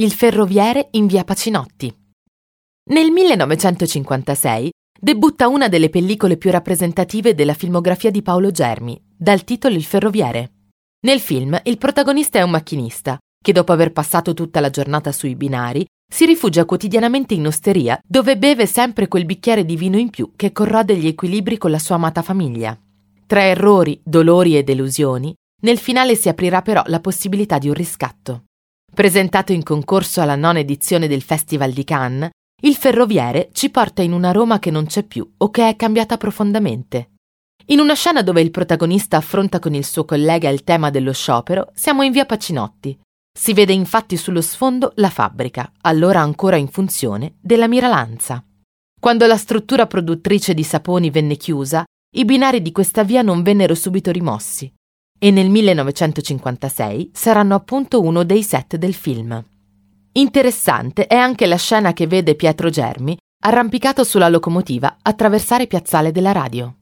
Il ferroviere in via Pacinotti. Nel 1956 debutta una delle pellicole più rappresentative della filmografia di Paolo Germi, dal titolo Il ferroviere. Nel film il protagonista è un macchinista che dopo aver passato tutta la giornata sui binari si rifugia quotidianamente in osteria dove beve sempre quel bicchiere di vino in più che corrode gli equilibri con la sua amata famiglia. Tra errori, dolori e delusioni, nel finale si aprirà però la possibilità di un riscatto. Presentato in concorso alla nona edizione del Festival di Cannes, il ferroviere ci porta in una Roma che non c'è più o che è cambiata profondamente. In una scena dove il protagonista affronta con il suo collega il tema dello sciopero, siamo in via Pacinotti. Si vede infatti sullo sfondo la fabbrica, allora ancora in funzione, della Miralanza. Quando la struttura produttrice di saponi venne chiusa, i binari di questa via non vennero subito rimossi e nel 1956 saranno appunto uno dei set del film. Interessante è anche la scena che vede Pietro Germi arrampicato sulla locomotiva attraversare Piazzale della Radio.